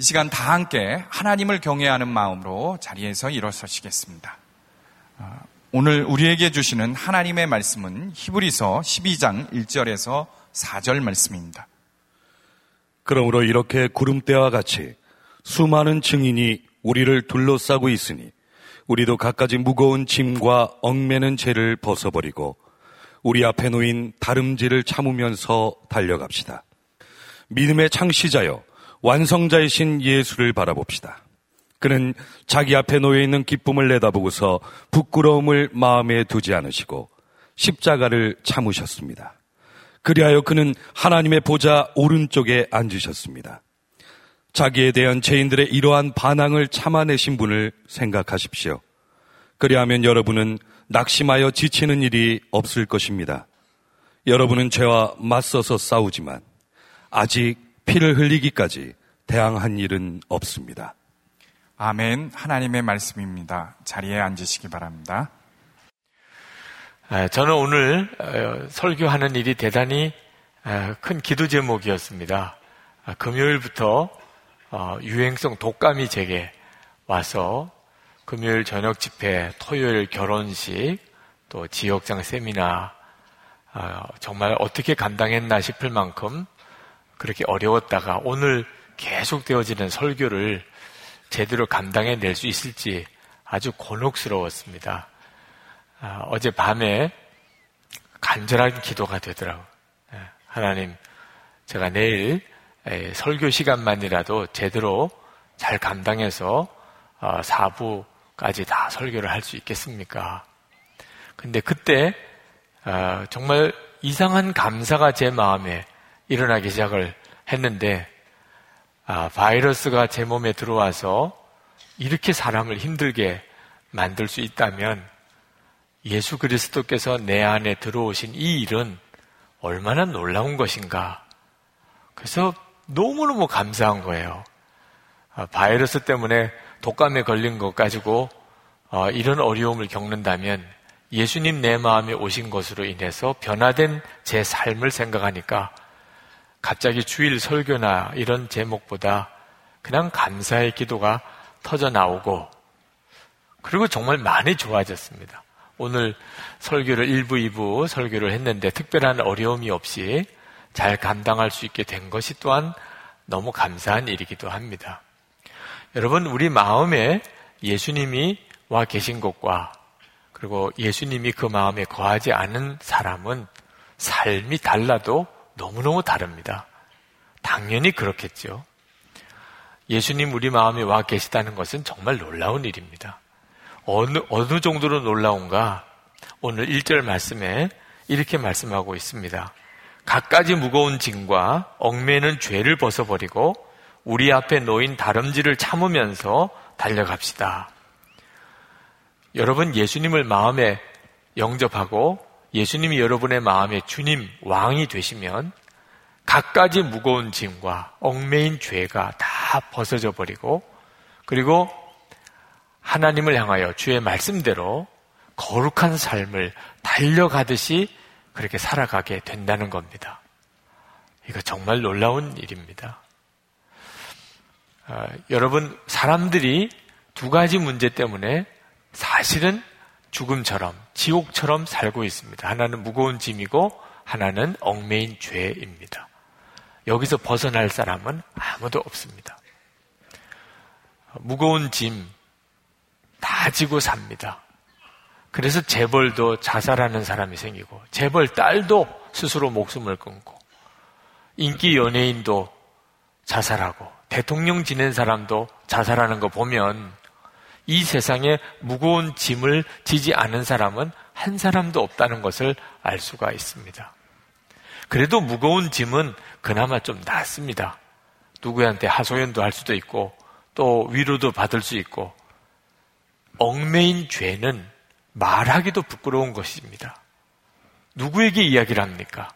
이 시간 다 함께 하나님을 경외하는 마음으로 자리에서 일어서시겠습니다. 아, 오늘 우리에게 주시는 하나님의 말씀은 히브리서 12장 1절에서 4절 말씀입니다. 그러므로 이렇게 구름대와 같이 수많은 증인이 우리를 둘러싸고 있으니 우리도 갖가지 무거운 짐과 얽매는 죄를 벗어버리고 우리 앞에 놓인 다름질을 참으면서 달려갑시다. 믿음의 창시자여 완성자이신 예수를 바라봅시다. 그는 자기 앞에 놓여 있는 기쁨을 내다보고서 부끄러움을 마음에 두지 않으시고 십자가를 참으셨습니다. 그리하여 그는 하나님의 보좌 오른쪽에 앉으셨습니다. 자기에 대한 죄인들의 이러한 반항을 참아내신 분을 생각하십시오. 그리하면 여러분은 낙심하여 지치는 일이 없을 것입니다. 여러분은 죄와 맞서서 싸우지만 아직 피를 흘리기까지 대항한 일은 없습니다. 아멘. 하나님의 말씀입니다. 자리에 앉으시기 바랍니다. 아, 저는 오늘 어, 설교하는 일이 대단히 아, 큰 기도 제목이었습니다. 아, 금요일부터 어, 유행성 독감이 제게 와서 금요일 저녁 집회, 토요일 결혼식, 또 지역장 세미나 정말 어떻게 감당했나 싶을 만큼 그렇게 어려웠다가 오늘 계속 되어지는 설교를 제대로 감당해 낼 수 있을지 아주 곤혹스러웠습니다. 아, 어제 밤에 간절한 기도가 되더라고요. 예, 하나님, 제가 내일 에, 설교 시간만이라도 제대로 잘 감당해서 어, 4부까지 다 설교를 할 수 있겠습니까? 근데 그때 어, 정말 이상한 감사가 제 마음에 일어나기 시작을 했는데 아, 바이러스가 제 몸에 들어와서 이렇게 사람을 힘들게 만들 수 있다면 예수 그리스도께서 내 안에 들어오신 이 일은 얼마나 놀라운 것인가. 그래서 너무너무 감사한 거예요. 아, 바이러스 때문에 독감에 걸린 것 가지고 어, 이런 어려움을 겪는다면 예수님 내 마음에 오신 것으로 인해서 변화된 제 삶을 생각하니까 갑자기 주일 설교나 이런 제목보다 그냥 감사의 기도가 터져 나오고 그리고 정말 많이 좋아졌습니다. 오늘 설교를 1부, 2부 설교를 했는데 특별한 어려움이 없이 잘 감당할 수 있게 된 것이 또한 너무 감사한 일이기도 합니다. 여러분, 우리 마음에 예수님이 와 계신 것과 그리고 예수님이 그 마음에 거하지 않은 사람은 삶이 달라도 너무너무 다릅니다. 당연히 그렇겠죠. 예수님 우리 마음에 와 계시다는 것은 정말 놀라운 일입니다. 어느, 어느 정도로 놀라운가? 오늘 1절 말씀에 이렇게 말씀하고 있습니다. 갖가지 무거운 짐과 얽매는 죄를 벗어버리고 우리 앞에 놓인 다름질을 참으면서 달려갑시다. 여러분 예수님을 마음에 영접하고 예수님이 여러분의 마음의 주님, 왕이 되시면 갖가지 무거운 짐과 얽매인 죄가 다 벗어져 버리고 그리고 하나님을 향하여 주의 말씀대로 거룩한 삶을 달려가듯이 그렇게 살아가게 된다는 겁니다. 이거 정말 놀라운 일입니다. 어, 여러분, 사람들이 두 가지 문제 때문에 사실은 죽음처럼, 지옥처럼 살고 있습니다. 하나는 무거운 짐이고, 하나는 얽매인 죄입니다. 여기서 벗어날 사람은 아무도 없습니다. 무거운 짐 다 지고 삽니다. 그래서 재벌도 자살하는 사람이 생기고, 재벌 딸도 스스로 목숨을 끊고, 인기 연예인도 자살하고, 대통령 지낸 사람도 자살하는 거 보면 이 세상에 무거운 짐을 지지 않은 사람은 한 사람도 없다는 것을 알 수가 있습니다. 그래도 무거운 짐은 그나마 좀 낫습니다. 누구한테 하소연도 할 수도 있고 또 위로도 받을 수 있고 얽매인 죄는 말하기도 부끄러운 것입니다. 누구에게 이야기를 합니까?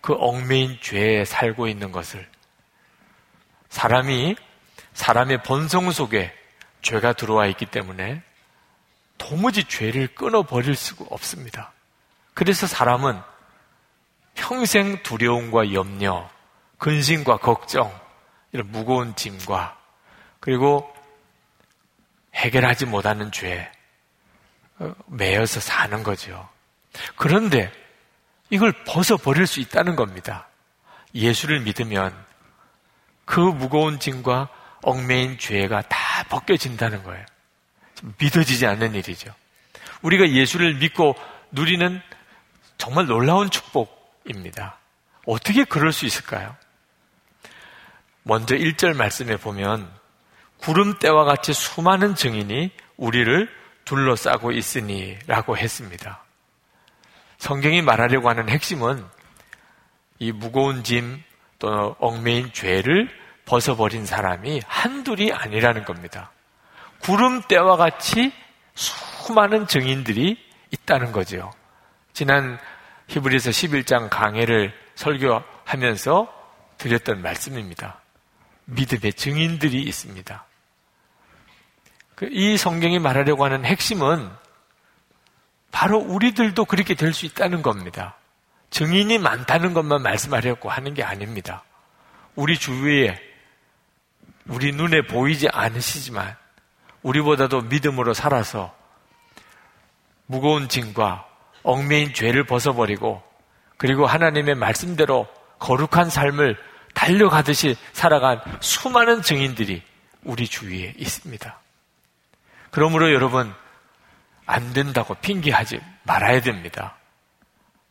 그 얽매인 죄에 살고 있는 것을 사람이 사람의 본성 속에 죄가 들어와 있기 때문에 도무지 죄를 끊어버릴 수가 없습니다. 그래서 사람은 평생 두려움과 염려, 근심과 걱정, 이런 무거운 짐과 그리고 해결하지 못하는 죄에 어, 매여서 사는 거죠. 그런데 이걸 벗어버릴 수 있다는 겁니다. 예수를 믿으면 그 무거운 짐과 얽매인 죄가 다 벗겨진다는 거예요. 믿어지지 않는 일이죠. 우리가 예수를 믿고 누리는 정말 놀라운 축복입니다. 어떻게 그럴 수 있을까요? 먼저 1절 말씀에 보면 구름대와 같이 수많은 증인이 우리를 둘러싸고 있으니 라고 했습니다. 성경이 말하려고 하는 핵심은 이 무거운 짐 또는 얽매인 죄를 벗어버린 사람이 한둘이 아니라는 겁니다. 구름대와 같이 수많은 증인들이 있다는 거죠. 지난 히브리서 11장 강해를 설교하면서 드렸던 말씀입니다. 믿음의 증인들이 있습니다. 그이 성경이 말하려고 하는 핵심은 바로 우리들도 그렇게 될 수 있다는 겁니다. 증인이 많다는 것만 말씀하려고 하는 게 아닙니다. 우리 주위에 우리 눈에 보이지 않으시지만 우리보다도 믿음으로 살아서 무거운 짐과 얽매인 죄를 벗어버리고 그리고 하나님의 말씀대로 거룩한 삶을 달려가듯이 살아간 수많은 증인들이 우리 주위에 있습니다. 그러므로 여러분, 안 된다고 핑계하지 말아야 됩니다.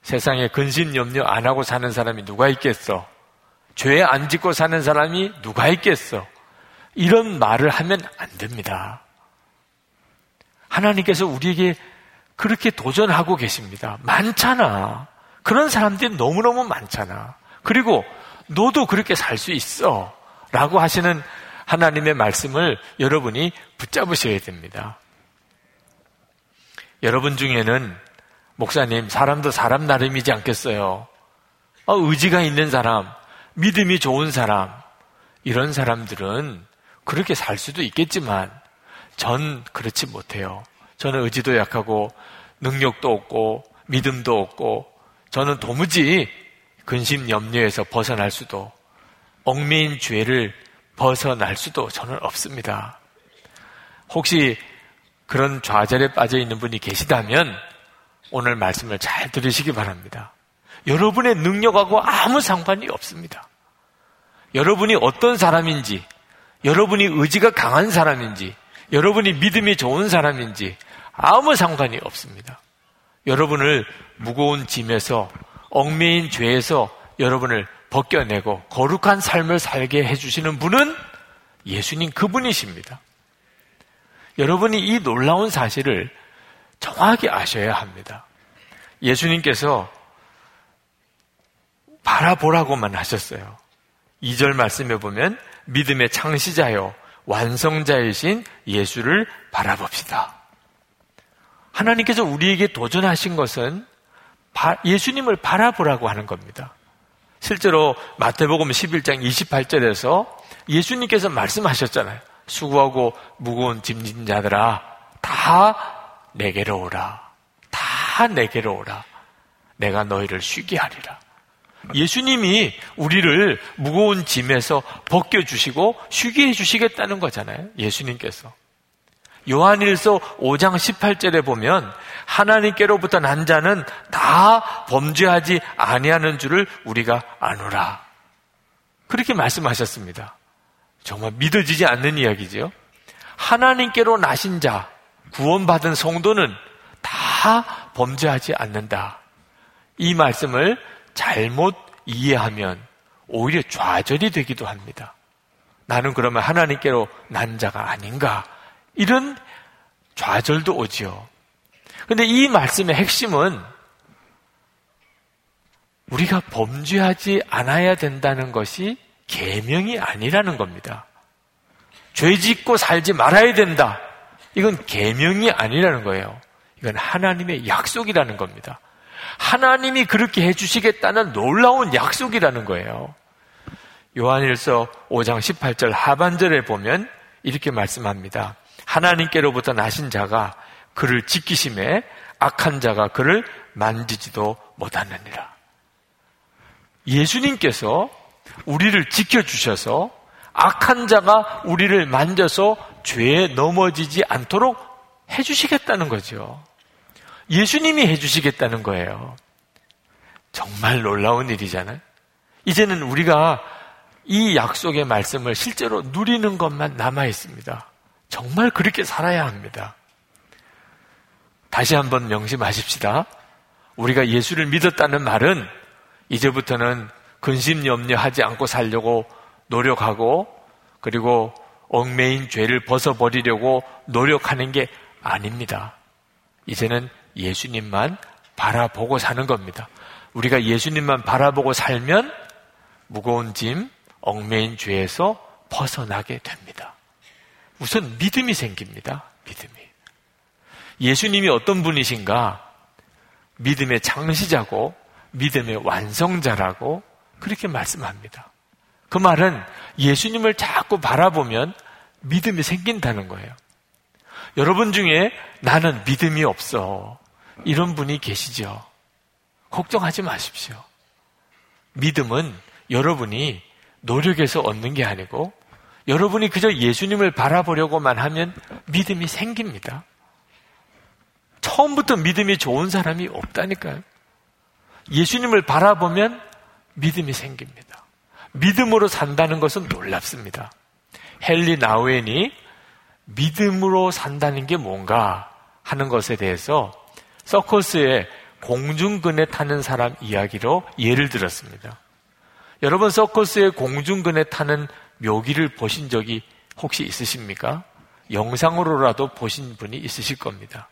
세상에 근심 염려 안 하고 사는 사람이 누가 있겠어? 죄 안 짓고 사는 사람이 누가 있겠어? 이런 말을 하면 안 됩니다. 하나님께서 우리에게 그렇게 도전하고 계십니다. 많잖아. 그런 사람들이 너무너무 많잖아. 그리고 너도 그렇게 살 수 있어. 라고 하시는 하나님의 말씀을 여러분이 붙잡으셔야 됩니다. 여러분 중에는 목사님, 사람도 사람 나름이지 않겠어요? 어, 의지가 있는 사람, 믿음이 좋은 사람, 이런 사람들은 그렇게 살 수도 있겠지만, 전 그렇지 못해요. 저는 의지도 약하고, 능력도 없고, 믿음도 없고, 저는 도무지 근심 염려에서 벗어날 수도, 얽매인 죄를 벗어날 수도 저는 없습니다. 혹시 그런 좌절에 빠져 있는 분이 계시다면 오늘 말씀을 잘 들으시기 바랍니다. 여러분의 능력하고 아무 상관이 없습니다. 여러분이 어떤 사람인지, 여러분이 의지가 강한 사람인지, 여러분이 믿음이 좋은 사람인지 아무 상관이 없습니다. 여러분을 무거운 짐에서 얽매인 죄에서 여러분을 벗겨내고 거룩한 삶을 살게 해주시는 분은 예수님 그분이십니다. 여러분이 이 놀라운 사실을 정확히 아셔야 합니다. 예수님께서 바라보라고만 하셨어요. 2절 말씀에 보면 믿음의 창시자요 완성자이신 예수를 바라봅시다. 하나님께서 우리에게 도전하신 것은 예수님을 바라보라고 하는 겁니다. 실제로 마태복음 11장 28절에서 예수님께서 말씀하셨잖아요. 수고하고 무거운 짐진 자들아 다 내게로 오라. 다 내게로 오라. 내가 너희를 쉬게 하리라. 예수님이 우리를 무거운 짐에서 벗겨주시고 쉬게 해주시겠다는 거잖아요. 예수님께서. 요한일서 5장 18절에 보면 하나님께로부터 난 자는 다 범죄하지 아니하는 줄을 우리가 아노라. 그렇게 말씀하셨습니다. 정말 믿어지지 않는 이야기죠. 하나님께로 나신 자, 구원받은 성도는 다 범죄하지 않는다. 이 말씀을 잘못 이해하면 오히려 좌절이 되기도 합니다. 나는 그러면 하나님께로 난 자가 아닌가? 이런 좌절도 오지요. 근데 이 말씀의 핵심은 우리가 범죄하지 않아야 된다는 것이 계명이 아니라는 겁니다. 죄 짓고 살지 말아야 된다. 이건 계명이 아니라는 거예요. 이건 하나님의 약속이라는 겁니다. 하나님이 그렇게 해주시겠다는 놀라운 약속이라는 거예요. 요한일서 5장 18절 하반절에 보면 이렇게 말씀합니다. 하나님께로부터 나신 자가 그를 지키심에 악한 자가 그를 만지지도 못하느니라. 예수님께서 우리를 지켜주셔서 악한 자가 우리를 만져서 죄에 넘어지지 않도록 해주시겠다는 거죠. 예수님이 해주시겠다는 거예요. 정말 놀라운 일이잖아요. 이제는 우리가 이 약속의 말씀을 실제로 누리는 것만 남아 있습니다. 정말 그렇게 살아야 합니다. 다시 한번 명심하십시다. 우리가 예수를 믿었다는 말은 이제부터는 근심 염려하지 않고 살려고 노력하고 그리고 얽매인 죄를 벗어버리려고 노력하는 게 아닙니다. 이제는 예수님만 바라보고 사는 겁니다. 우리가 예수님만 바라보고 살면 무거운 짐, 얽매인 죄에서 벗어나게 됩니다. 우선 믿음이 생깁니다. 믿음이. 예수님이 어떤 분이신가? 믿음의 창시자고 믿음의 완성자라고 그렇게 말씀합니다. 그 말은 예수님을 자꾸 바라보면 믿음이 생긴다는 거예요. 여러분 중에 나는 믿음이 없어. 이런 분이 계시죠? 걱정하지 마십시오. 믿음은 여러분이 노력해서 얻는 게 아니고 여러분이 그저 예수님을 바라보려고만 하면 믿음이 생깁니다. 처음부터 믿음이 좋은 사람이 없다니까요. 예수님을 바라보면 믿음이 생깁니다. 믿음으로 산다는 것은 놀랍습니다. 헨리 나우엔이 믿음으로 산다는 게 뭔가 하는 것에 대해서 서커스에 공중근에 타는 사람 이야기로 예를 들었습니다. 여러분 서커스에 공중근에 타는 묘기를 보신 적이 혹시 있으십니까? 영상으로라도 보신 분이 있으실 겁니다.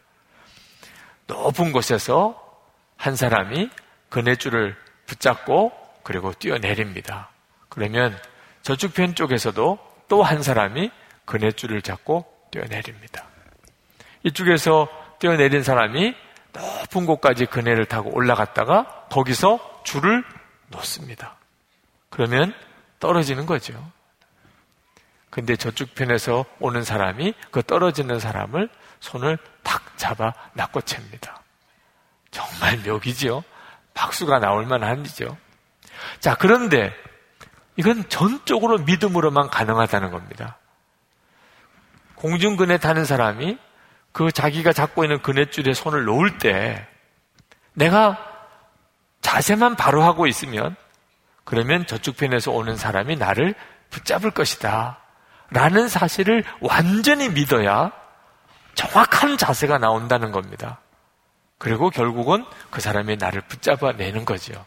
높은 곳에서 한 사람이 그네줄을 붙잡고 그리고 뛰어내립니다. 그러면 저쪽 편 쪽에서도 또 한 사람이 그네줄을 잡고 뛰어내립니다. 이쪽에서 뛰어내린 사람이 높은 곳까지 그네를 타고 올라갔다가 거기서 줄을 놓습니다. 그러면 떨어지는 거죠. 근데 저쪽 편에서 오는 사람이 그 떨어지는 사람을 손을 탁 잡아 낚고챕니다. 정말 묘기죠. 박수가 나올 만한 일이죠. 자, 그런데 이건 전적으로 믿음으로만 가능하다는 겁니다. 공중근에 타는 사람이 그 자기가 잡고 있는 그네줄에 손을 놓을 때 내가 자세만 바로 하고 있으면 그러면 저쪽 편에서 오는 사람이 나를 붙잡을 것이다. 라는 사실을 완전히 믿어야 정확한 자세가 나온다는 겁니다. 그리고 결국은 그 사람이 나를 붙잡아 내는 거죠.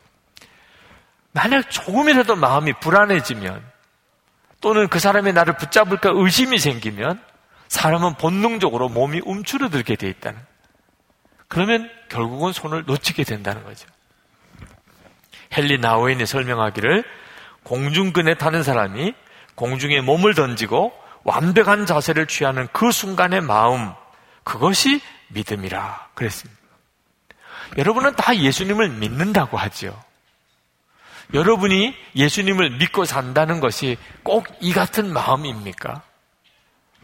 만약 조금이라도 마음이 불안해지면 또는 그 사람이 나를 붙잡을까 의심이 생기면 사람은 본능적으로 몸이 움츠러들게 돼 있다는. 그러면 결국은 손을 놓치게 된다는 거죠. 헨리 나우인이 설명하기를 공중근에 타는 사람이 공중에 몸을 던지고 완벽한 자세를 취하는 그 순간의 마음, 그것이 믿음이라 그랬습니다. 여러분은 다 예수님을 믿는다고 하죠. 여러분이 예수님을 믿고 산다는 것이 꼭 이 같은 마음입니까?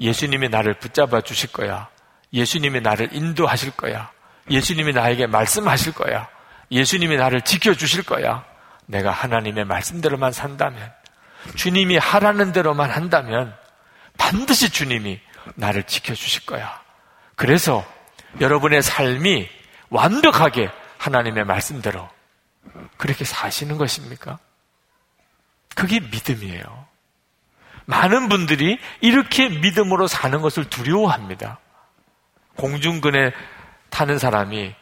예수님이 나를 붙잡아 주실 거야. 예수님이 나를 인도하실 거야. 예수님이 나에게 말씀하실 거야. 예수님이 나를 지켜주실 거야. 내가 하나님의 말씀대로만 산다면, 주님이 하라는 대로만 한다면, 반드시 주님이 나를 지켜주실 거야. 그래서 여러분의 삶이 완벽하게 하나님의 말씀대로 그렇게 사시는 것입니까? 그게 믿음이에요. 많은 분들이 이렇게 믿음으로 사는 것을 두려워합니다. 공중근에 타는 사람이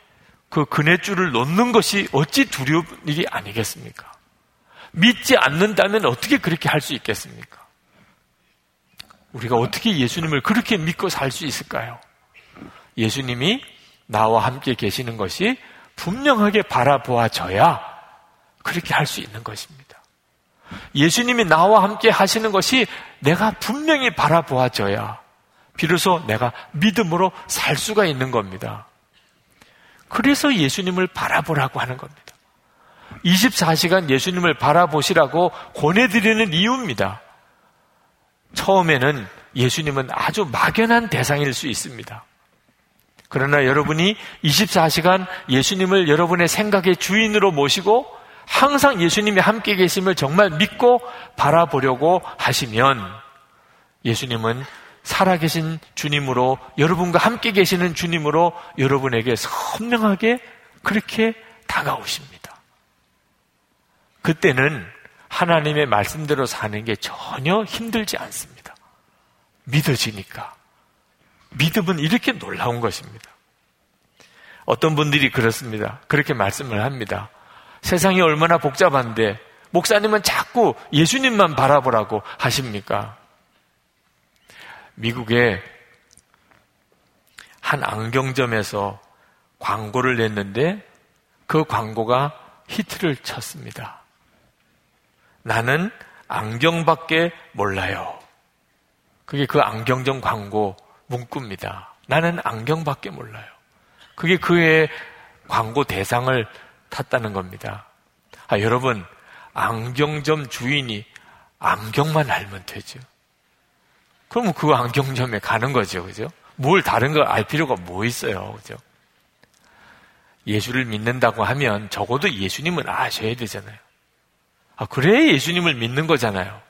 그 그네줄을 놓는 것이 어찌 두려운 일이 아니겠습니까? 믿지 않는다면 어떻게 그렇게 할 수 있겠습니까? 우리가 어떻게 예수님을 그렇게 믿고 살 수 있을까요? 예수님이 나와 함께 계시는 것이 분명하게 바라보아져야 그렇게 할 수 있는 것입니다. 예수님이 나와 함께 하시는 것이 내가 분명히 바라보아져야 비로소 내가 믿음으로 살 수가 있는 겁니다. 그래서 예수님을 바라보라고 하는 겁니다. 24시간 예수님을 바라보시라고 권해드리는 이유입니다. 처음에는 예수님은 아주 막연한 대상일 수 있습니다. 그러나 여러분이 24시간 예수님을 여러분의 생각의 주인으로 모시고 항상 예수님이 함께 계심을 정말 믿고 바라보려고 하시면 예수님은 살아계신 주님으로 여러분과 함께 계시는 주님으로 여러분에게 선명하게 그렇게 다가오십니다. 그때는 하나님의 말씀대로 사는 게 전혀 힘들지 않습니다. 믿어지니까. 믿음은 이렇게 놀라운 것입니다. 어떤 분들이 그렇습니다. 그렇게 말씀을 합니다. 세상이 얼마나 복잡한데 목사님은 자꾸 예수님만 바라보라고 하십니까? 미국의 한 안경점에서 광고를 냈는데 그 광고가 히트를 쳤습니다. 나는 안경밖에 몰라요. 그게 그 안경점 광고 문구입니다. 나는 안경밖에 몰라요. 그게 그의 광고 대상을 탔다는 겁니다. 아, 여러분, 안경점 주인이 안경만 알면 되죠. 그러면 그 안경점에 가는 거죠. 그죠? 뭘 다른 거알 필요가 뭐 있어요. 그죠? 예수를 믿는다고 하면 적어도 예수님은 아셔야 되잖아요. 아, 그래 예수님을 믿는 거잖아요.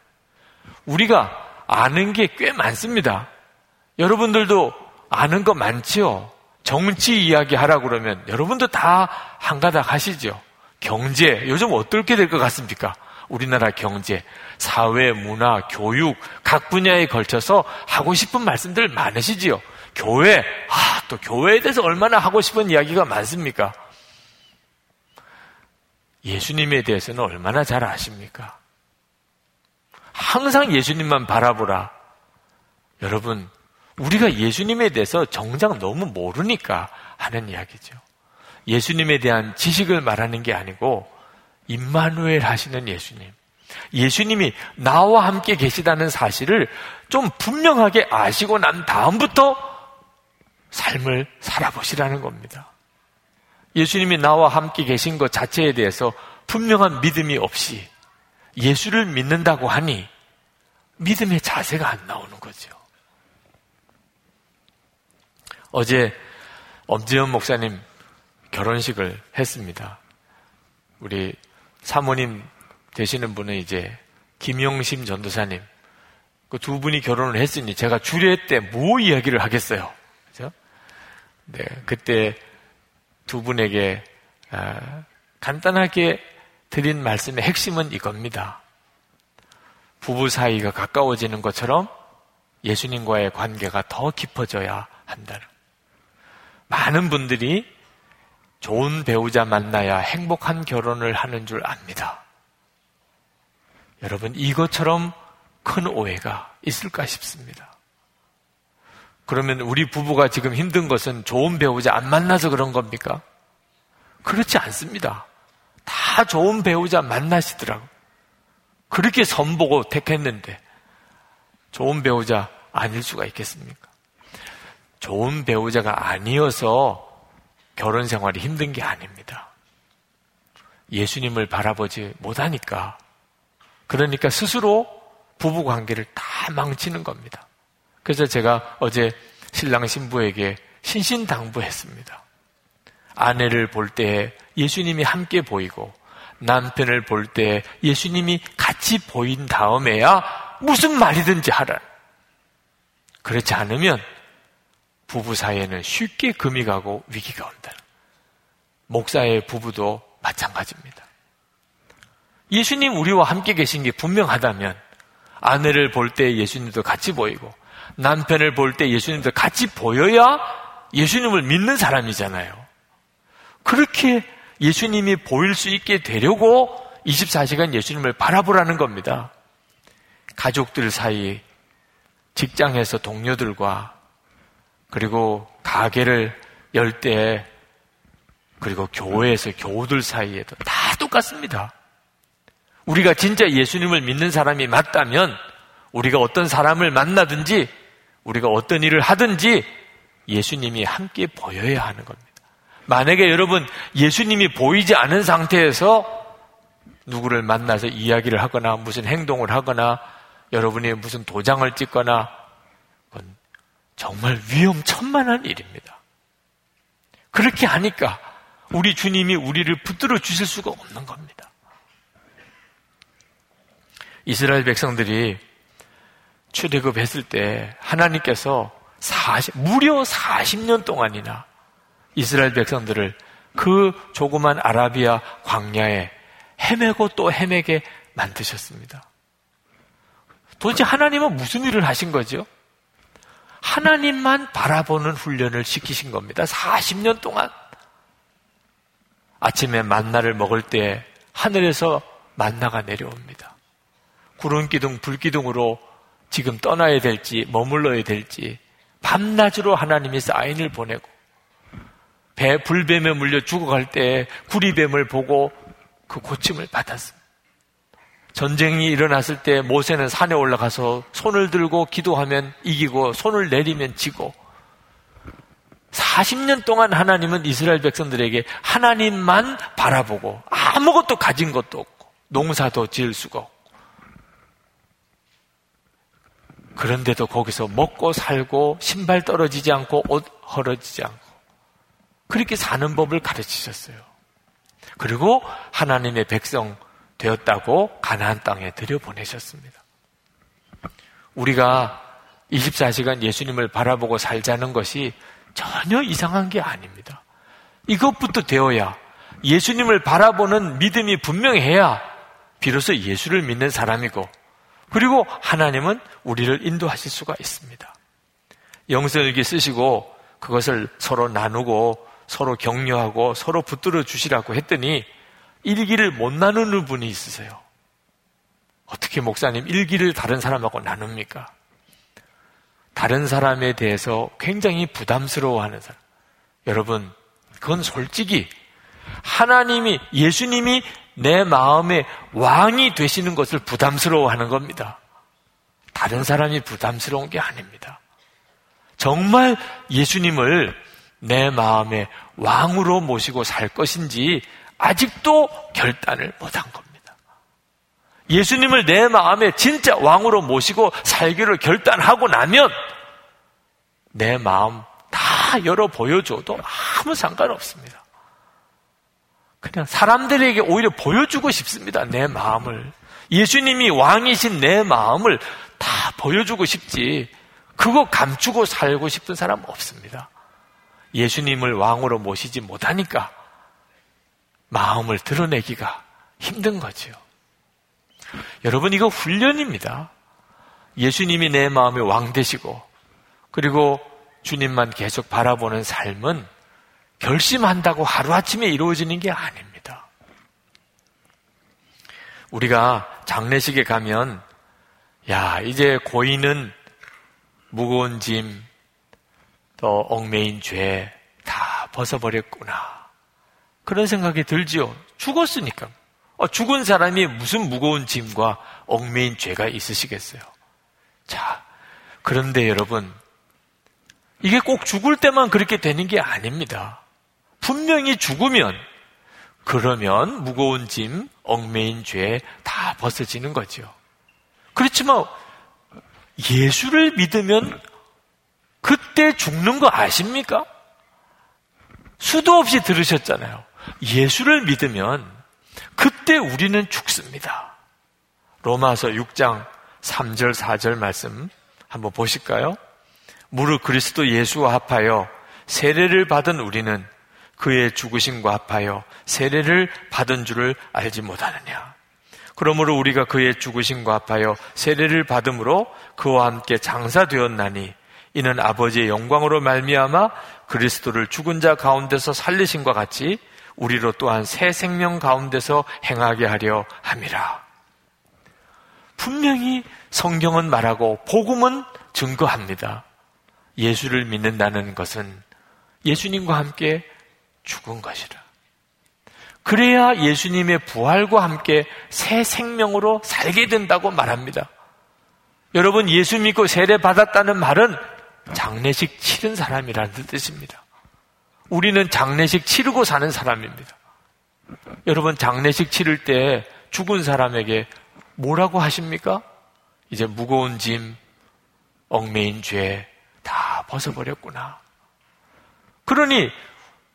우리가 아는 게 꽤 많습니다. 여러분들도 아는 거 많지요? 정치 이야기 하라 그러면 여러분도 다 한가닥 하시죠? 경제, 요즘 어떻게 될 것 같습니까? 우리나라 경제, 사회, 문화, 교육, 각 분야에 걸쳐서 하고 싶은 말씀들 많으시지요? 교회, 아, 또 교회에 대해서 얼마나 하고 싶은 이야기가 많습니까? 예수님에 대해서는 얼마나 잘 아십니까? 항상 예수님만 바라보라. 여러분, 우리가 예수님에 대해서 정작 너무 모르니까 하는 이야기죠. 예수님에 대한 지식을 말하는 게 아니고 임마누엘 하시는 예수님. 예수님이 나와 함께 계시다는 사실을 좀 분명하게 아시고 난 다음부터 삶을 살아보시라는 겁니다. 예수님이 나와 함께 계신 것 자체에 대해서 분명한 믿음이 없이 예수를 믿는다고 하니 믿음의 자세가 안 나오는 거죠. 어제 엄지현 목사님 결혼식을 했습니다. 우리 사모님 되시는 분은 이제 김용심 전도사님. 그 두 분이 결혼을 했으니 제가 주례 때 뭐 이야기를 하겠어요. 그죠? 네, 그때 두 분에게 아, 간단하게 드린 말씀의 핵심은 이겁니다. 부부 사이가 가까워지는 것처럼 예수님과의 관계가 더 깊어져야 한다는. 많은 분들이 좋은 배우자 만나야 행복한 결혼을 하는 줄 압니다. 여러분, 이것처럼 큰 오해가 있을까 싶습니다. 그러면 우리 부부가 지금 힘든 것은 좋은 배우자 안 만나서 그런 겁니까? 그렇지 않습니다. 다 좋은 배우자 만나시더라고. 그렇게 선보고 택했는데 좋은 배우자 아닐 수가 있겠습니까? 좋은 배우자가 아니어서 결혼 생활이 힘든 게 아닙니다. 예수님을 바라보지 못하니까. 그러니까 스스로 부부 관계를 다 망치는 겁니다. 그래서 제가 어제 신랑 신부에게 신신당부했습니다. 아내를 볼 때 예수님이 함께 보이고 남편을 볼 때 예수님이 같이 보인 다음에야 무슨 말이든지 하라. 그렇지 않으면 부부 사이에는 쉽게 금이 가고 위기가 온다. 목사의 부부도 마찬가지입니다. 예수님 우리와 함께 계신 게 분명하다면 아내를 볼 때 예수님도 같이 보이고 남편을 볼 때 예수님도 같이 보여야 예수님을 믿는 사람이잖아요. 그렇게 예수님이 보일 수 있게 되려고 24시간 예수님을 바라보라는 겁니다. 가족들 사이, 직장에서 동료들과 그리고 가게를 열 때, 그리고 교회에서 교우들 사이에도 다 똑같습니다. 우리가 진짜 예수님을 믿는 사람이 맞다면 우리가 어떤 사람을 만나든지 우리가 어떤 일을 하든지 예수님이 함께 보여야 하는 겁니다. 만약에 여러분 예수님이 보이지 않은 상태에서 누구를 만나서 이야기를 하거나 무슨 행동을 하거나 여러분이 무슨 도장을 찍거나 정말 위험천만한 일입니다. 그렇게 하니까 우리 주님이 우리를 붙들어 주실 수가 없는 겁니다. 이스라엘 백성들이 출애굽했을 때 하나님께서 40, 무려 40년 동안이나 이스라엘 백성들을 그 조그만 아라비아 광야에 헤매고 또 헤매게 만드셨습니다. 도대체 하나님은 무슨 일을 하신 거죠? 하나님만 바라보는 훈련을 시키신 겁니다. 40년 동안. 아침에 만나를 먹을 때 하늘에서 만나가 내려옵니다. 구름 기둥, 불 기둥으로 지금 떠나야 될지 머물러야 될지 밤낮으로 하나님이 사인을 보내고 배 불뱀에 물려 죽어갈 때 구리뱀을 보고 그 고침을 받았습니다. 전쟁이 일어났을 때 모세는 산에 올라가서 손을 들고 기도하면 이기고 손을 내리면 지고 40년 동안 하나님은 이스라엘 백성들에게 하나님만 바라보고 아무것도 가진 것도 없고 농사도 지을 수가 없고 그런데도 거기서 먹고 살고 신발 떨어지지 않고 옷 헐어지지 않고 그렇게 사는 법을 가르치셨어요. 그리고 하나님의 백성 되었다고 가나안 땅에 들여보내셨습니다. 우리가 24시간 예수님을 바라보고 살자는 것이 전혀 이상한 게 아닙니다. 이것부터 되어야 예수님을 바라보는 믿음이 분명해야 비로소 예수를 믿는 사람이고 그리고 하나님은 우리를 인도하실 수가 있습니다. 영성일기 쓰시고 그것을 서로 나누고 서로 격려하고 서로 붙들어 주시라고 했더니 일기를 못 나누는 분이 있으세요. 어떻게 목사님 일기를 다른 사람하고 나눕니까? 다른 사람에 대해서 굉장히 부담스러워하는 사람. 여러분, 그건 솔직히 하나님이 예수님이 내 마음의 왕이 되시는 것을 부담스러워하는 겁니다. 다른 사람이 부담스러운 게 아닙니다. 정말 예수님을 내 마음의 왕으로 모시고 살 것인지 아직도 결단을 못한 겁니다. 예수님을 내 마음에 진짜 왕으로 모시고 살기를 결단하고 나면 내 마음 다 열어 보여줘도 아무 상관없습니다. 그냥 사람들에게 오히려 보여주고 싶습니다. 내 마음을. 예수님이 왕이신 내 마음을 다 보여주고 싶지. 그거 감추고 살고 싶은 사람 없습니다. 예수님을 왕으로 모시지 못하니까 마음을 드러내기가 힘든 거지요. 여러분, 이거 훈련입니다. 예수님이 내 마음의 왕 되시고, 그리고 주님만 계속 바라보는 삶은 결심한다고 하루아침에 이루어지는 게 아닙니다. 우리가 장례식에 가면, 야, 이제 고인은 무거운 짐, 또 얽매인 죄 다 벗어버렸구나. 그런 생각이 들지요. 죽었으니까. 어, 죽은 사람이 무슨 무거운 짐과 얽매인 죄가 있으시겠어요. 자, 그런데 여러분, 이게 꼭 죽을 때만 그렇게 되는 게 아닙니다. 분명히 죽으면, 그러면 무거운 짐, 얽매인 죄 다 벗어지는 거죠. 그렇지만 예수를 믿으면 그때 죽는 거 아십니까? 수도 없이 들으셨잖아요. 예수를 믿으면 그때 우리는 죽습니다. 로마서 6장 3절 4절 말씀 한번 보실까요? 무릇 그리스도 예수와 합하여 세례를 받은 우리는 그의 죽으심과 합하여 세례를 받은 줄을 알지 못하느냐. 그러므로 우리가 그의 죽으심과 합하여 세례를 받음으로 그와 함께 장사되었나니 이는 아버지의 영광으로 말미암아 그리스도를 죽은 자 가운데서 살리신과 같이 우리로 또한 새 생명 가운데서 행하게 하려 함이라. 분명히 성경은 말하고 복음은 증거합니다. 예수를 믿는다는 것은 예수님과 함께 죽은 것이라. 그래야 예수님의 부활과 함께 새 생명으로 살게 된다고 말합니다. 여러분 예수 믿고 세례 받았다는 말은 장례식 치른 사람이라는 뜻입니다. 우리는 장례식 치르고 사는 사람입니다. 여러분, 장례식 치를 때 죽은 사람에게 뭐라고 하십니까? 이제 무거운 짐, 얽매인 죄 다 벗어버렸구나. 그러니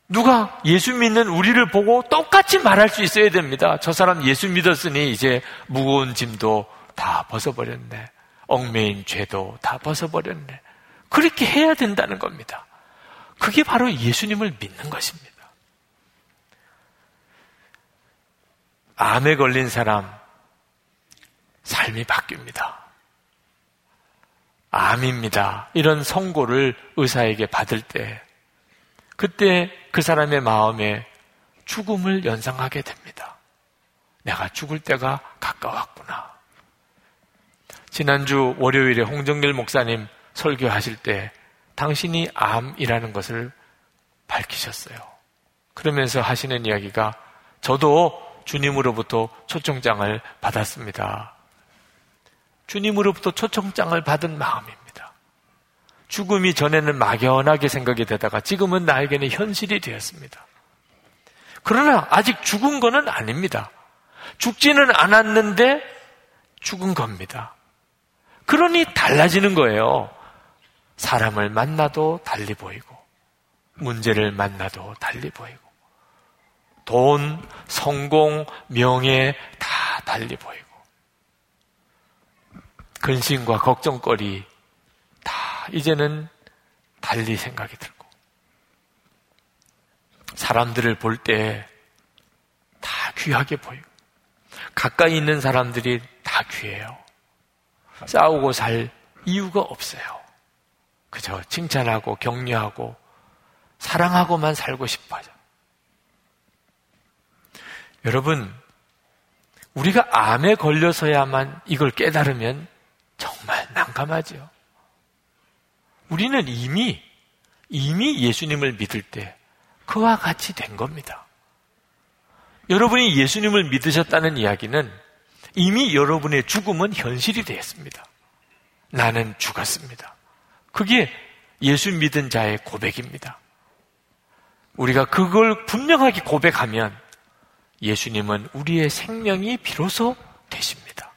누가 예수 믿는 우리를 보고 똑같이 말할 수 있어야 됩니다. 저 사람 예수 믿었으니 이제 무거운 짐도 다 벗어버렸네. 얽매인 죄도 다 벗어버렸네. 그렇게 해야 된다는 겁니다. 그게 바로 예수님을 믿는 것입니다. 암에 걸린 사람, 삶이 바뀝니다. 암입니다. 이런 선고를 의사에게 받을 때, 그때 그 사람의 마음에 죽음을 연상하게 됩니다. 내가 죽을 때가 가까웠구나. 지난주 월요일에 홍정길 목사님 설교하실 때 당신이 암이라는 것을 밝히셨어요. 그러면서 하시는 이야기가 저도 주님으로부터 초청장을 받았습니다. 주님으로부터 초청장을 받은 마음입니다. 죽음이 전에는 막연하게 생각이 되다가 지금은 나에게는 현실이 되었습니다. 그러나 아직 죽은 거는 아닙니다. 죽지는 않았는데 죽은 겁니다. 그러니 달라지는 거예요. 사람을 만나도 달리 보이고, 문제를 만나도 달리 보이고, 돈, 성공, 명예 다 달리 보이고, 근심과 걱정거리 다 이제는 달리 생각이 들고, 사람들을 볼 때 다 귀하게 보이고, 가까이 있는 사람들이 다 귀해요. 싸우고 살 이유가 없어요. 그저 칭찬하고 격려하고 사랑하고만 살고 싶어요. 여러분, 우리가 암에 걸려서야만 이걸 깨달으면 정말 난감하죠. 우리는 이미, 이미 예수님을 믿을 때 그와 같이 된 겁니다. 여러분이 예수님을 믿으셨다는 이야기는 이미 여러분의 죽음은 현실이 되었습니다. 나는 죽었습니다. 그게 예수 믿은 자의 고백입니다. 우리가 그걸 분명하게 고백하면 예수님은 우리의 생명이 비로소 되십니다.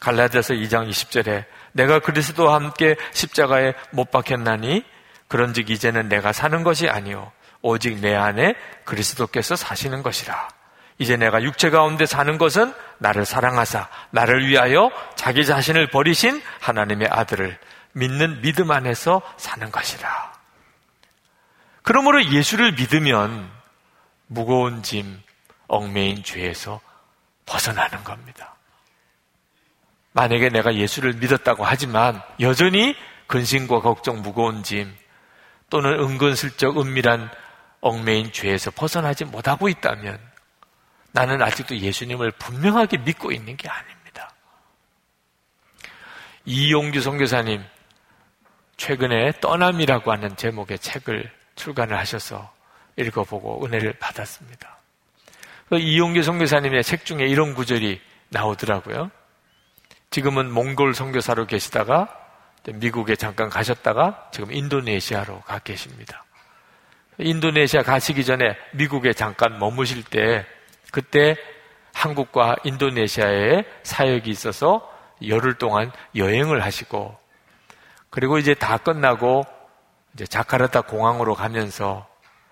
갈라디아서 2장 20절에 내가 그리스도와 함께 십자가에 못 박혔나니 그런즉 이제는 내가 사는 것이 아니요 오직 내 안에 그리스도께서 사시는 것이라. 이제 내가 육체 가운데 사는 것은 나를 사랑하사 나를 위하여 자기 자신을 버리신 하나님의 아들을 믿는 믿음 안에서 사는 것이라. 그러므로 예수를 믿으면 무거운 짐, 얽매인 죄에서 벗어나는 겁니다. 만약에 내가 예수를 믿었다고 하지만 여전히 근심과 걱정, 무거운 짐 또는 은근슬쩍 은밀한 얽매인 죄에서 벗어나지 못하고 있다면 나는 아직도 예수님을 분명하게 믿고 있는 게 아닙니다. 이용규 선교사님 최근에 떠남이라고 하는 제목의 책을 출간을 하셔서 읽어보고 은혜를 받았습니다. 그 이용규 선교사님의 책 중에 이런 구절이 나오더라고요. 지금은 몽골 선교사로 계시다가 미국에 잠깐 가셨다가 지금 인도네시아로 가 계십니다. 인도네시아 가시기 전에 미국에 잠깐 머무실 때 그때 한국과 인도네시아에 사역이 있어서 열흘 동안 여행을 하시고 그리고 이제 다 끝나고 이제 자카르타 공항으로 가면서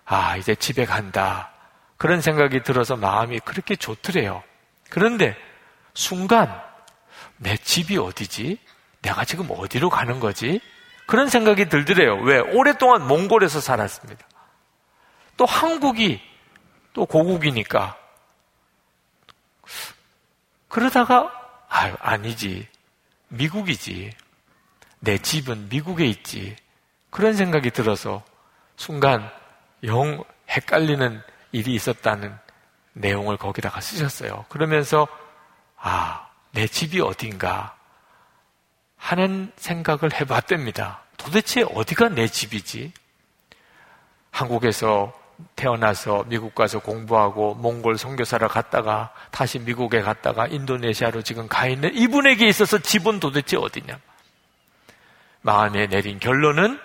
아, 이제 집에 간다. 그런 생각이 들어서 마음이 그렇게 좋더래요. 그런데 순간 내 집이 어디지? 내가 지금 어디로 가는 거지? 그런 생각이 들더래요. 왜? 오랫동안 몽골에서 살았습니다. 또 한국이 또 고국이니까. 그러다가, 아유, 아니지. 미국이지. 내 집은 미국에 있지. 그런 생각이 들어서 순간 영 헷갈리는 일이 있었다는 내용을 거기다가 쓰셨어요. 그러면서, 아, 내 집이 어딘가 하는 생각을 해봤답니다. 도대체 어디가 내 집이지? 한국에서 태어나서 미국 가서 공부하고 몽골 선교사를 갔다가 다시 미국에 갔다가 인도네시아로 지금 가 있는 이분에게 있어서 집은 도대체 어디냐? 마음에 내린 결론은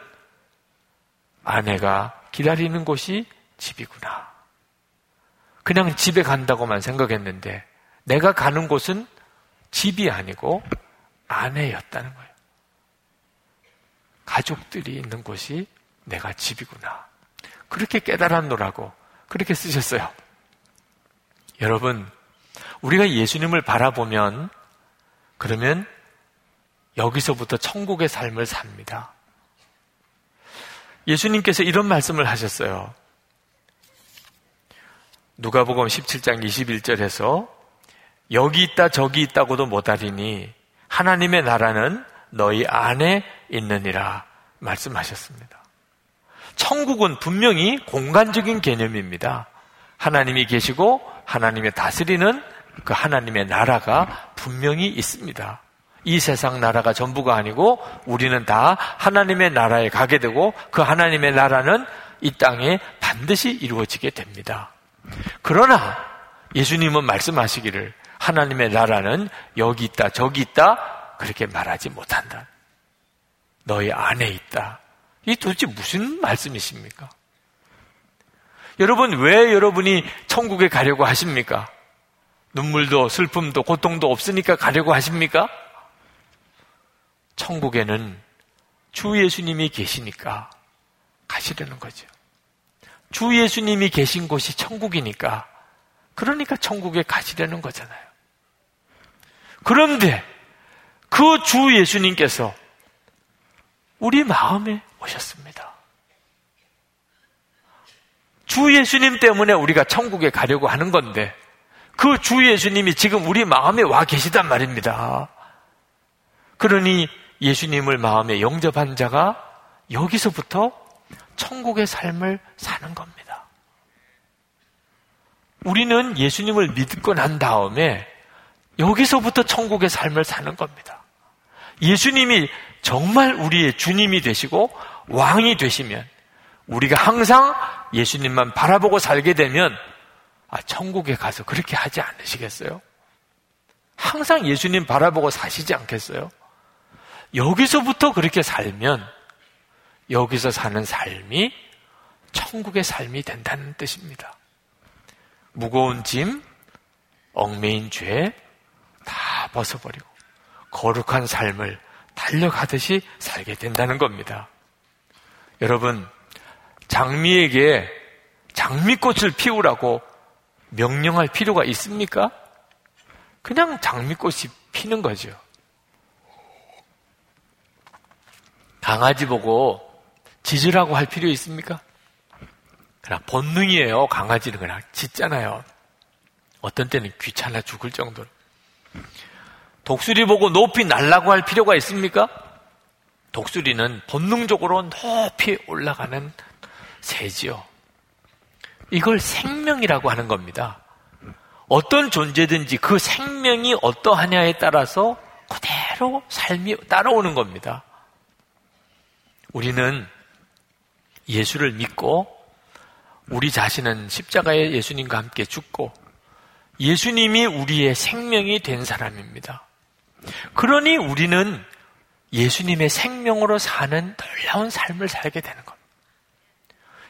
아내가 기다리는 곳이 집이구나. 그냥 집에 간다고만 생각했는데 내가 가는 곳은 집이 아니고 아내였다는 거예요. 가족들이 있는 곳이 내가 집이구나. 그렇게 깨달았노라고 그렇게 쓰셨어요. 여러분, 우리가 예수님을 바라보면 그러면 여기서부터 천국의 삶을 삽니다. 예수님께서 이런 말씀을 하셨어요. 누가복음 17장 21절에서 여기 있다 저기 있다고도 못하리니 하나님의 나라는 너희 안에 있느니라 말씀하셨습니다. 천국은 분명히 공간적인 개념입니다. 하나님이 계시고 하나님의 다스리는 그 하나님의 나라가 분명히 있습니다. 이 세상 나라가 전부가 아니고 우리는 다 하나님의 나라에 가게 되고 그 하나님의 나라는 이 땅에 반드시 이루어지게 됩니다. 그러나 예수님은 말씀하시기를 하나님의 나라는 여기 있다, 저기 있다, 그렇게 말하지 못한다. 너희 안에 있다. 이 도대체 무슨 말씀이십니까? 여러분, 왜 여러분이 천국에 가려고 하십니까? 눈물도 슬픔도 고통도 없으니까 가려고 하십니까? 천국에는 주 예수님이 계시니까 가시려는 거죠. 주 예수님이 계신 곳이 천국이니까 그러니까 천국에 가시려는 거잖아요. 그런데 그 주 예수님께서 우리 마음에 오셨습니다. 주 예수님 때문에 우리가 천국에 가려고 하는 건데 그 주 예수님이 지금 우리 마음에 와 계시단 말입니다. 그러니 예수님을 마음에 영접한 자가 여기서부터 천국의 삶을 사는 겁니다. 우리는 예수님을 믿고 난 다음에 여기서부터 천국의 삶을 사는 겁니다. 예수님이 정말 우리의 주님이 되시고 왕이 되시면 우리가 항상 예수님만 바라보고 살게 되면 아, 천국에 가서 그렇게 하지 않으시겠어요? 항상 예수님 바라보고 사시지 않겠어요? 여기서부터 그렇게 살면 여기서 사는 삶이 천국의 삶이 된다는 뜻입니다. 무거운 짐, 얽매인 죄 다 벗어버리고 거룩한 삶을 달려가듯이 살게 된다는 겁니다. 여러분, 장미에게 장미꽃을 피우라고 명령할 필요가 있습니까? 그냥 장미꽃이 피는 거죠. 강아지 보고 짖으라고 할 필요 있습니까? 그냥 본능이에요. 강아지는 그냥 짖잖아요. 어떤 때는 귀찮아 죽을 정도로. 독수리 보고 높이 날라고 할 필요가 있습니까? 독수리는 본능적으로 높이 올라가는 새지요. 이걸 생명이라고 하는 겁니다. 어떤 존재든지 그 생명이 어떠하냐에 따라서 그대로 삶이 따라오는 겁니다. 우리는 예수를 믿고 우리 자신은 십자가에 예수님과 함께 죽고 예수님이 우리의 생명이 된 사람입니다. 그러니 우리는 예수님의 생명으로 사는 놀라운 삶을 살게 되는 겁니다.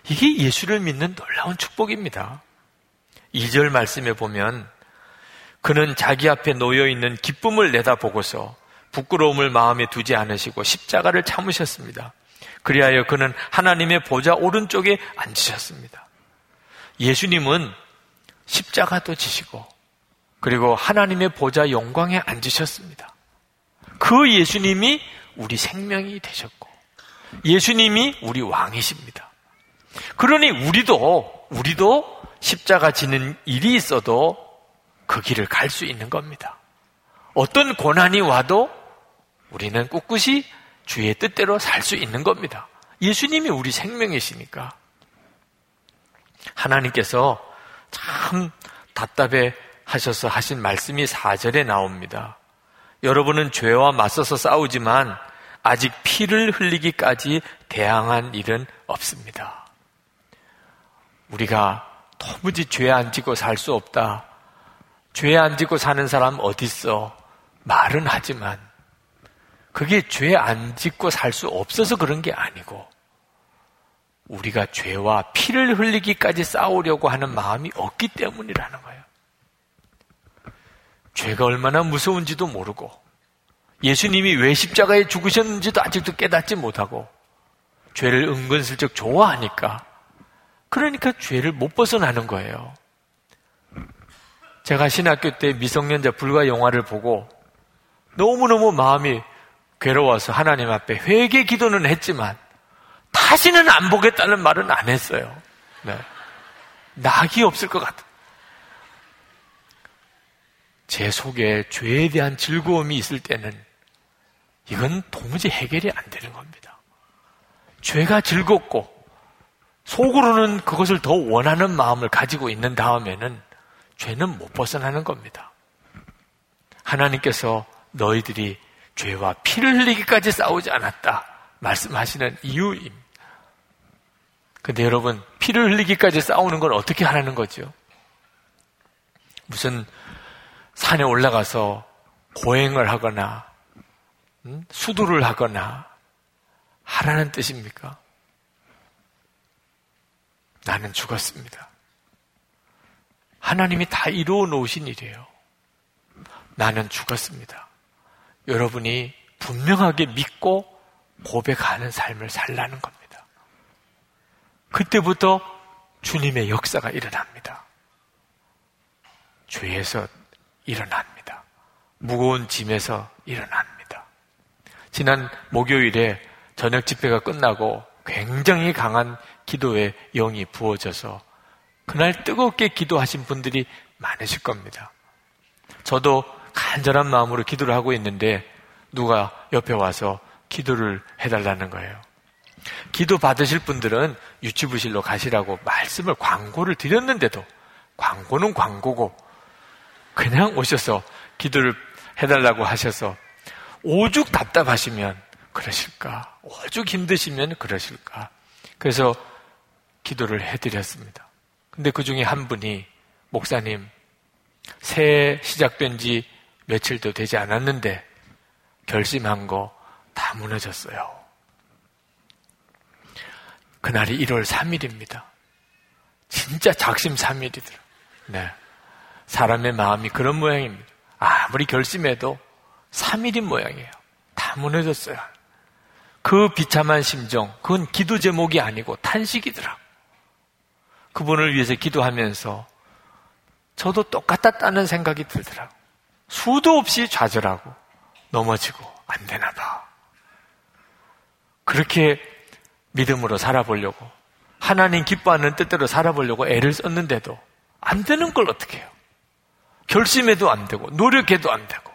이게 예수를 믿는 놀라운 축복입니다. 2절 말씀에 보면 그는 자기 앞에 놓여 있는 기쁨을 내다보고서 부끄러움을 마음에 두지 않으시고 십자가를 참으셨습니다. 그리하여 그는 하나님의 보좌 오른쪽에 앉으셨습니다. 예수님은 십자가도 지시고 그리고 하나님의 보좌 영광에 앉으셨습니다. 그 예수님이 우리 생명이 되셨고 예수님이 우리 왕이십니다. 그러니 우리도 우리도 십자가 지는 일이 있어도 그 길을 갈 수 있는 겁니다. 어떤 고난이 와도 우리는 꿋꿋이 주의 뜻대로 살 수 있는 겁니다. 예수님이 우리 생명이시니까. 하나님께서 참 답답해 하셔서 하신 말씀이 4절에 나옵니다. 여러분은 죄와 맞서서 싸우지만 아직 피를 흘리기까지 대항한 일은 없습니다. 우리가 도무지 죄 안 지고 살 수 없다. 죄 안 지고 사는 사람 어딨어? 말은 하지만 그게 죄 안 짓고 살 수 없어서 그런 게 아니고 우리가 죄와 피를 흘리기까지 싸우려고 하는 마음이 없기 때문이라는 거예요. 죄가 얼마나 무서운지도 모르고 예수님이 왜 십자가에 죽으셨는지도 아직도 깨닫지 못하고 죄를 은근슬쩍 좋아하니까 그러니까 죄를 못 벗어나는 거예요. 제가 신학교 때 미성년자 불가 영화를 보고 너무너무 마음이 괴로워서 하나님 앞에 회개 기도는 했지만 다시는 안 보겠다는 말은 안 했어요. 네. 낙이 없을 것 같아. 제 속에 죄에 대한 즐거움이 있을 때는 이건 도무지 해결이 안 되는 겁니다. 죄가 즐겁고 속으로는 그것을 더 원하는 마음을 가지고 있는 다음에는 죄는 못 벗어나는 겁니다. 하나님께서 너희들이 죄와 피를 흘리기까지 싸우지 않았다. 말씀하시는 이유입니다. 근데 여러분, 피를 흘리기까지 싸우는 건 어떻게 하라는 거죠? 무슨 산에 올라가서 고행을 하거나, 음? 수도를 하거나, 하라는 뜻입니까? 나는 죽었습니다. 하나님이 다 이루어 놓으신 일이에요. 나는 죽었습니다. 여러분이 분명하게 믿고 고백하는 삶을 살라는 겁니다. 그때부터 주님의 역사가 일어납니다. 죄에서 일어납니다. 무거운 짐에서 일어납니다. 지난 목요일에 저녁 집회가 끝나고 굉장히 강한 기도의 영이 부어져서 그날 뜨겁게 기도하신 분들이 많으실 겁니다. 저도 간절한 마음으로 기도를 하고 있는데 누가 옆에 와서 기도를 해달라는 거예요. 기도 받으실 분들은 유치부실로 가시라고 말씀을 광고를 드렸는데도 광고는 광고고 그냥 오셔서 기도를 해달라고 하셔서 오죽 답답하시면 그러실까? 오죽 힘드시면 그러실까? 그래서 기도를 해드렸습니다. 근데 그 중에 한 분이 목사님 새해 시작된 지 며칠도 되지 않았는데 결심한 거 다 무너졌어요. 그날이 1월 3일입니다. 진짜 작심 3일이더라. 네. 사람의 마음이 그런 모양입니다. 아무리 결심해도 3일인 모양이에요. 다 무너졌어요. 그 비참한 심정, 그건 기도 제목이 아니고 탄식이더라. 그분을 위해서 기도하면서 저도 똑같았다는 생각이 들더라고. 수도 없이 좌절하고 넘어지고 안 되나 봐. 그렇게 믿음으로 살아보려고 하나님 기뻐하는 뜻대로 살아보려고 애를 썼는데도 안 되는 걸 어떻게 해요? 결심해도 안 되고 노력해도 안 되고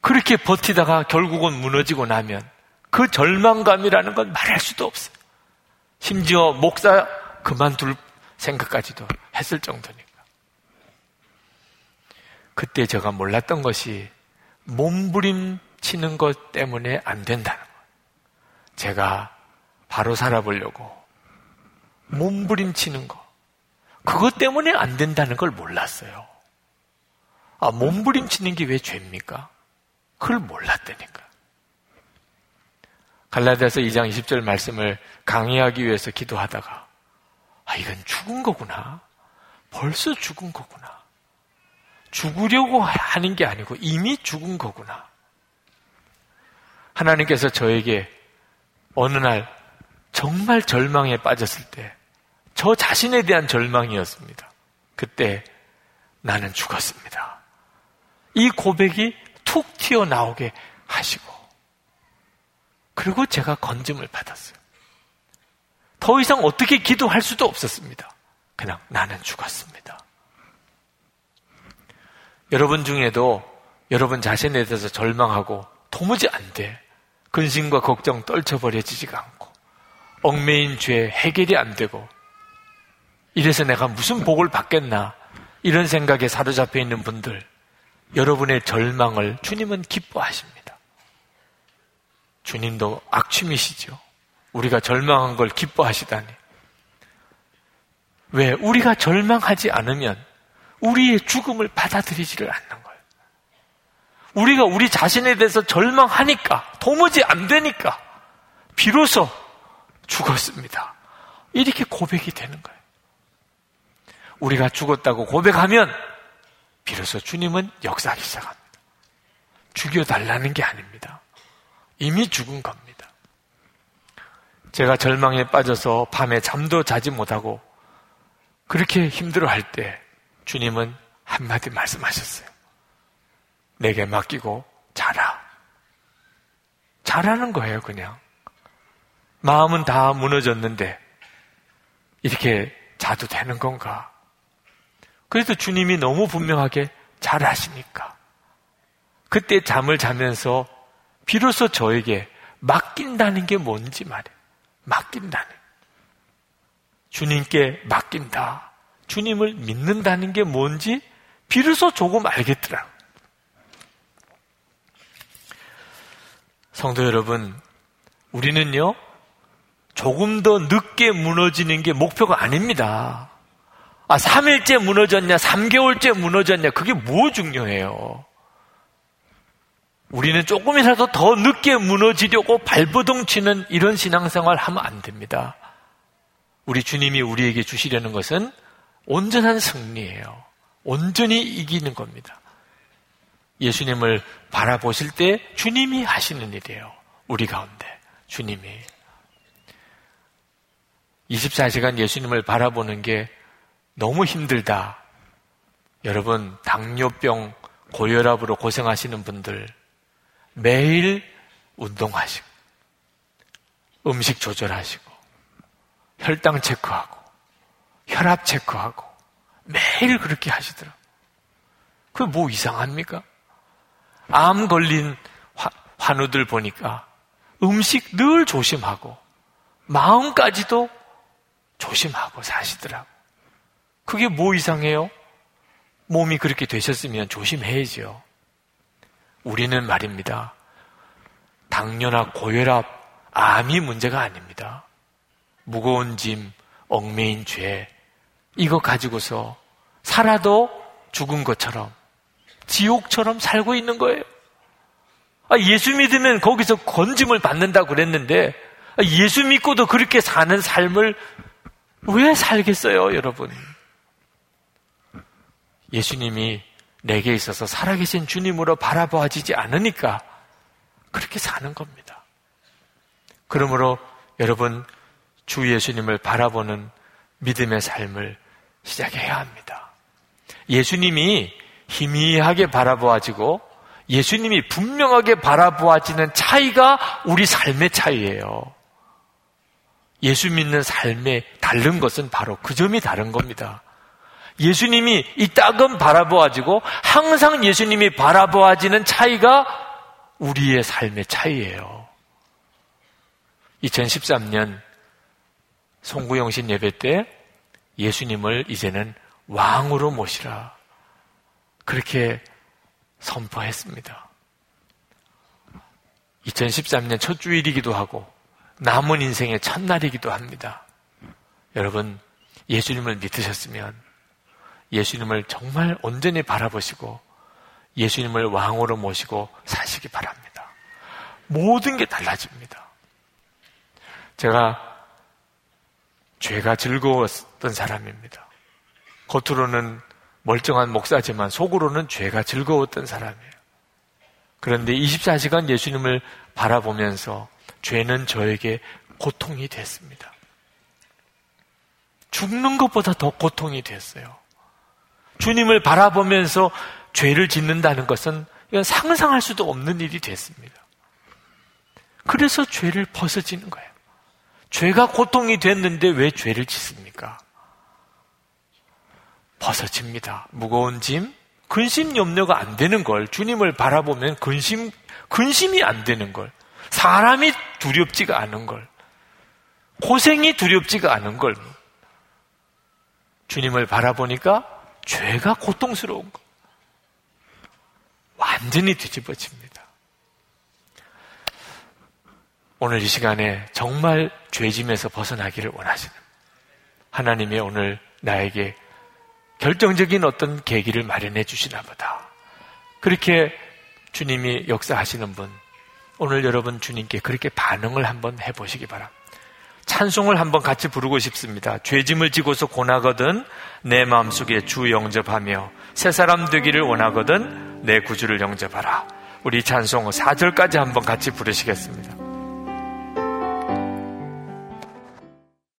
그렇게 버티다가 결국은 무너지고 나면 그 절망감이라는 건 말할 수도 없어요. 심지어 목사 그만둘 생각까지도 했을 정도니까. 그때 제가 몰랐던 것이 몸부림치는 것 때문에 안 된다는 거예요. 제가 바로 살아보려고 몸부림치는 거. 그것 때문에 안 된다는 걸 몰랐어요. 아, 몸부림치는 게 왜 죄입니까? 그걸 몰랐다니까. 갈라디아서 2장 20절 말씀을 강의하기 위해서 기도하다가 아, 이건 죽은 거구나. 벌써 죽은 거구나. 죽으려고 하는 게 아니고 이미 죽은 거구나. 하나님께서 저에게 어느 날 정말 절망에 빠졌을 때, 저 자신에 대한 절망이었습니다. 그때 나는 죽었습니다. 이 고백이 툭 튀어나오게 하시고, 그리고 제가 건짐을 받았어요. 더 이상 어떻게 기도할 수도 없었습니다. 그냥 나는 죽었습니다. 여러분 중에도 여러분 자신에 대해서 절망하고 도무지 안 돼. 근심과 걱정 떨쳐버려지지가 않고 얽매인 죄 해결이 안 되고 이래서 내가 무슨 복을 받겠나 이런 생각에 사로잡혀 있는 분들 여러분의 절망을 주님은 기뻐하십니다. 주님도 악취미시죠. 우리가 절망한 걸 기뻐하시다니. 왜? 우리가 절망하지 않으면 우리의 죽음을 받아들이지를 않는 거예요. 우리가 우리 자신에 대해서 절망하니까, 도무지 안 되니까, 비로소 죽었습니다. 이렇게 고백이 되는 거예요. 우리가 죽었다고 고백하면, 비로소 주님은 역사하기 시작합니다. 죽여달라는 게 아닙니다. 이미 죽은 겁니다. 제가 절망에 빠져서 밤에 잠도 자지 못하고 그렇게 힘들어 할 때 주님은 한마디 말씀하셨어요. 내게 맡기고 자라. 자라는 거예요, 그냥. 마음은 다 무너졌는데, 이렇게 자도 되는 건가? 그래도 주님이 너무 분명하게 잘하시니까. 그때 잠을 자면서 비로소 저에게 맡긴다는 게 뭔지 말이에요. 맡긴다는. 주님께 맡긴다. 주님을 믿는다는 게 뭔지 비로소 조금 알겠더라. 성도 여러분, 우리는요, 조금 더 늦게 무너지는 게 목표가 아닙니다. 아, 3일째 무너졌냐, 3개월째 무너졌냐, 그게 뭐 중요해요? 우리는 조금이라도 더 늦게 무너지려고 발버둥 치는 이런 신앙생활 하면 안 됩니다. 우리 주님이 우리에게 주시려는 것은 온전한 승리예요. 온전히 이기는 겁니다. 예수님을 바라보실 때 주님이 하시는 일이에요. 우리 가운데 주님이 24시간 예수님을 바라보는 게 너무 힘들다. 여러분 당뇨병 고혈압으로 고생하시는 분들 매일 운동하시고, 음식 조절하시고, 혈당 체크하고, 혈압 체크하고, 매일 그렇게 하시더라고요. 그게 뭐 이상합니까? 암 걸린 화, 누들 보니까 음식 늘 조심하고, 마음까지도 조심하고 사시더라고. 그게 뭐 이상해요? 몸이 그렇게 되셨으면 조심해야죠. 우리는 말입니다. 당뇨나 고혈압, 암이 문제가 아닙니다. 무거운 짐, 얽매인 죄, 이거 가지고서 살아도 죽은 것처럼, 지옥처럼 살고 있는 거예요. 아, 예수 믿으면 거기서 건짐을 받는다고 그랬는데, 아, 예수 믿고도 그렇게 사는 삶을 왜 살겠어요, 여러분? 예수님이 내게 있어서 살아계신 주님으로 바라보아지지 않으니까 그렇게 사는 겁니다. 그러므로 여러분 주 예수님을 바라보는 믿음의 삶을 시작해야 합니다. 예수님이 희미하게 바라보아지고 예수님이 분명하게 바라보아지는 차이가 우리 삶의 차이예요. 예수 믿는 삶의 다른 것은 바로 그 점이 다른 겁니다. 예수님이 이따금 바라보아지고 항상 예수님이 바라보아지는 차이가 우리의 삶의 차이예요. 2013년 송구영신 예배 때 예수님을 이제는 왕으로 모시라. 그렇게 선포했습니다. 2013년 첫 주일이기도 하고 남은 인생의 첫날이기도 합니다. 여러분, 예수님을 믿으셨으면 예수님을 정말 온전히 바라보시고 예수님을 왕으로 모시고 사시기 바랍니다. 모든 게 달라집니다. 제가 죄가 즐거웠던 사람입니다. 겉으로는 멀쩡한 목사지만 속으로는 죄가 즐거웠던 사람이에요. 그런데 24시간 예수님을 바라보면서 죄는 저에게 고통이 됐습니다. 죽는 것보다 더 고통이 됐어요. 주님을 바라보면서 죄를 짓는다는 것은 상상할 수도 없는 일이 됐습니다. 그래서 죄를 벗어지는 거예요. 죄가 고통이 됐는데 왜 죄를 짓습니까? 벗어집니다. 무거운 짐, 근심 염려가 안 되는 걸 주님을 바라보면 근심 근심이 안 되는 걸 사람이 두렵지가 않은 걸 고생이 두렵지가 않은 걸 주님을 바라보니까 죄가 고통스러운 거. 완전히 뒤집어집니다. 오늘 이 시간에 정말 죄짐에서 벗어나기를 원하시는 하나님의 오늘 나에게 결정적인 어떤 계기를 마련해 주시나 보다. 그렇게 주님이 역사하시는 분, 오늘 여러분 주님께 그렇게 반응을 한번 해보시기 바랍니다. 찬송을 한번 같이 부르고 싶습니다. 죄짐을 지고서 고나거든 내 마음속에 주 영접하며 새 사람 되기를 원하거든 내 구주를 영접하라. 우리 찬송 4절까지 한번 같이 부르시겠습니다.